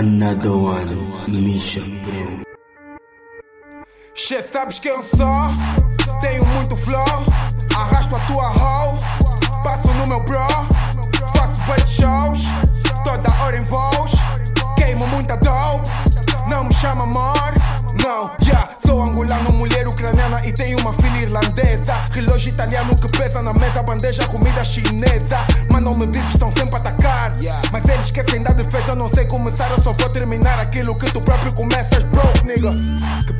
Another one, Misha Bro. Che, sabes quem eu sou? Tenho muito flow, angolano, mulher ucraniana e tenho uma filha irlandesa, relógio italiano que pesa na mesa, bandeja, comida chinesa, mandam-me bifes, estão sempre a atacar, mas eles esquecem da defesa, eu não sei começar, eu só vou terminar aquilo que tu próprio começas, broke nigga,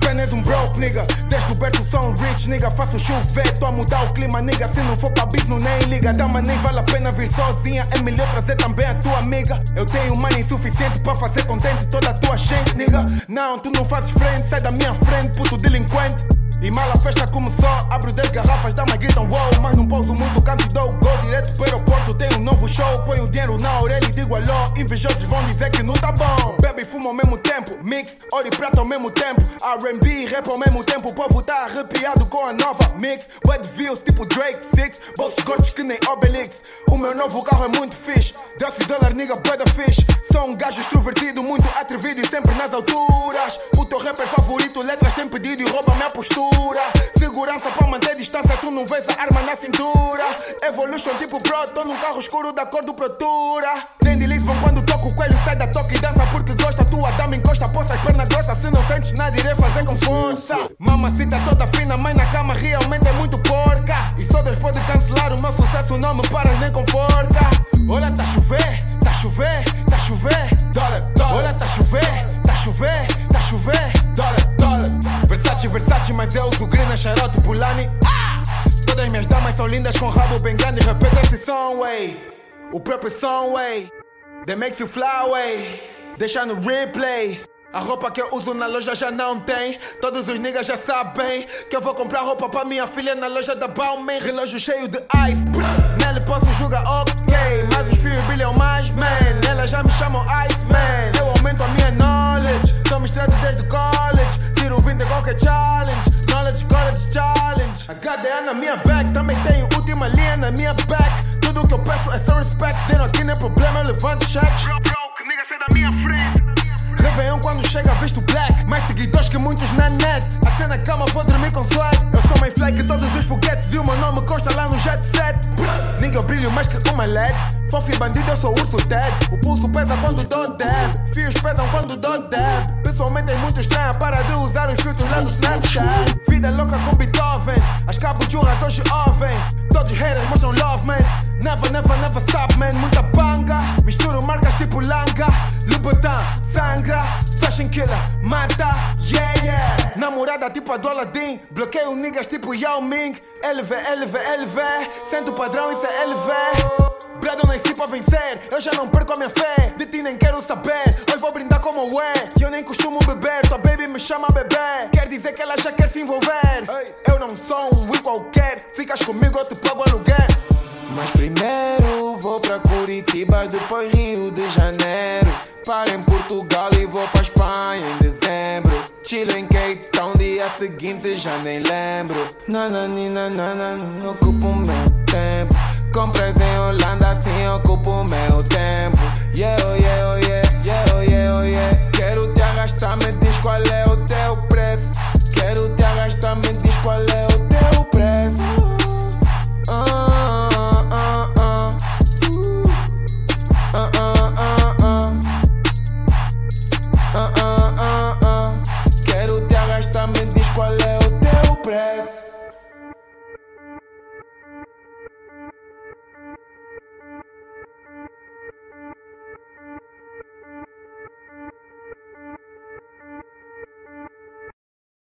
que pena és um broke nigga, desde o berço sou um rich nigga, faço chover, tô a mudar o clima nigga, se não for pra não nem liga, dama nem vale a pena vir sozinha, é melhor trazer também a tua amiga, eu tenho money suficiente pra fazer contente toda a tua gente nigga, não, tu não fazes frente, sai da minha frente, puto delinquente. E mal a festa começou, abro 10 garrafas, dá-me gritam wow Mas não pouso muito, canto dou gol direto pro aeroporto. Tenho um novo show, ponho dinheiro na orelha e digo alô. Invejosos vão dizer que não tá bom fumo ao mesmo tempo, mix, ouro e prata ao mesmo tempo. R&B rap ao mesmo tempo, o povo tá arrepiado com a nova. Mix Bad views tipo Drake, Six, bolsos gotes que nem Obelix O meu novo carro é muito fixe, 12 dólar nigga, bué fixe Sou um gajo extrovertido, muito atrevido e sempre nas alturas O teu rapper favorito, letras tem pedido e rouba minha postura Segurança pra manter distância, tu não vês a arma na cintura. Evolution tipo Pro, tô num carro escuro da cor do Protura. Nem Lisbon quando toco o coelho, sai da toca e dança porque gosta. Tua dama encosta, poça as pernas grossas. Se não sentes nada, irei fazer com força. Mamacita toda fina, mãe na cama realmente é muito porca. E só Deus pode cancelar o meu sucesso, não me paras nem com forca. Olha, tá chover, tá chover, tá chover. Dólar, dólar. Olha, tá chover, tá chover, tá chover. Dólar, dólar. Versace, Versace, mas eu uso grina, charote, pulani. Todas minhas damas são lindas com rabo bem grande. Repete esse som, way. O próprio som, way. They make you fly away. Deixa no replay. A roupa que eu uso na loja já não tem. Todos os niggas já sabem que eu vou comprar roupa pra minha filha na loja da Balmain. Relógio cheio de ice. Nele posso jogar ok, mas os fios brilham mais, man. Elas já me chamam Iceman. Minha back. Também tenho última linha na minha back. Tudo que eu peço é só respect. Tendo aqui nem problema, eu levanto cheques. Broke, nigga, sai da minha frente. Réveillon quando chega visto black Mais seguidores que muitos na net Até na cama vou dormir com swag Eu sou mais fly que todos os foguetes E o meu nome consta lá no jet set Ninguém eu brilho mais que uma LED Fofo e bandido eu sou urso Ted O pulso pesa quando dou dab Fios pesam quando dou dab Pessoalmente é muito estranha Para de usar os filtros lá no Snapchat Never stop man Muita banga Misturo marcas tipo Langa. Louboutin, sangra. Fashion killer, mata. Yeah, yeah. Namorada tipo a do Aladdin. Bloqueio niggas tipo Yao Ming. LV, LV, LV Sento o padrão, isso é LV Brado nasci pra vencer, eu já não perco a minha fé. De ti nem quero saber, hoje vou brindar como é. E eu nem costumo beber, tua baby me chama bebê. Quer dizer que ela já quer se envolver. Eu não sou um Will qualquer, ficas comigo, eu te pago aluguel. Mas primeiro pra Curitiba, depois Rio de Janeiro. Paro em Portugal e vou pra Espanha em dezembro. Chilo em Cape Town, dia seguinte já nem lembro. Nananina, nanana, ocupo meu tempo. Compras em Holanda, assim ocupo meu tempo. Yeah, oh yeah, oh yeah, yeah, oh yeah, oh yeah. Quero te arrastar, me diz qual é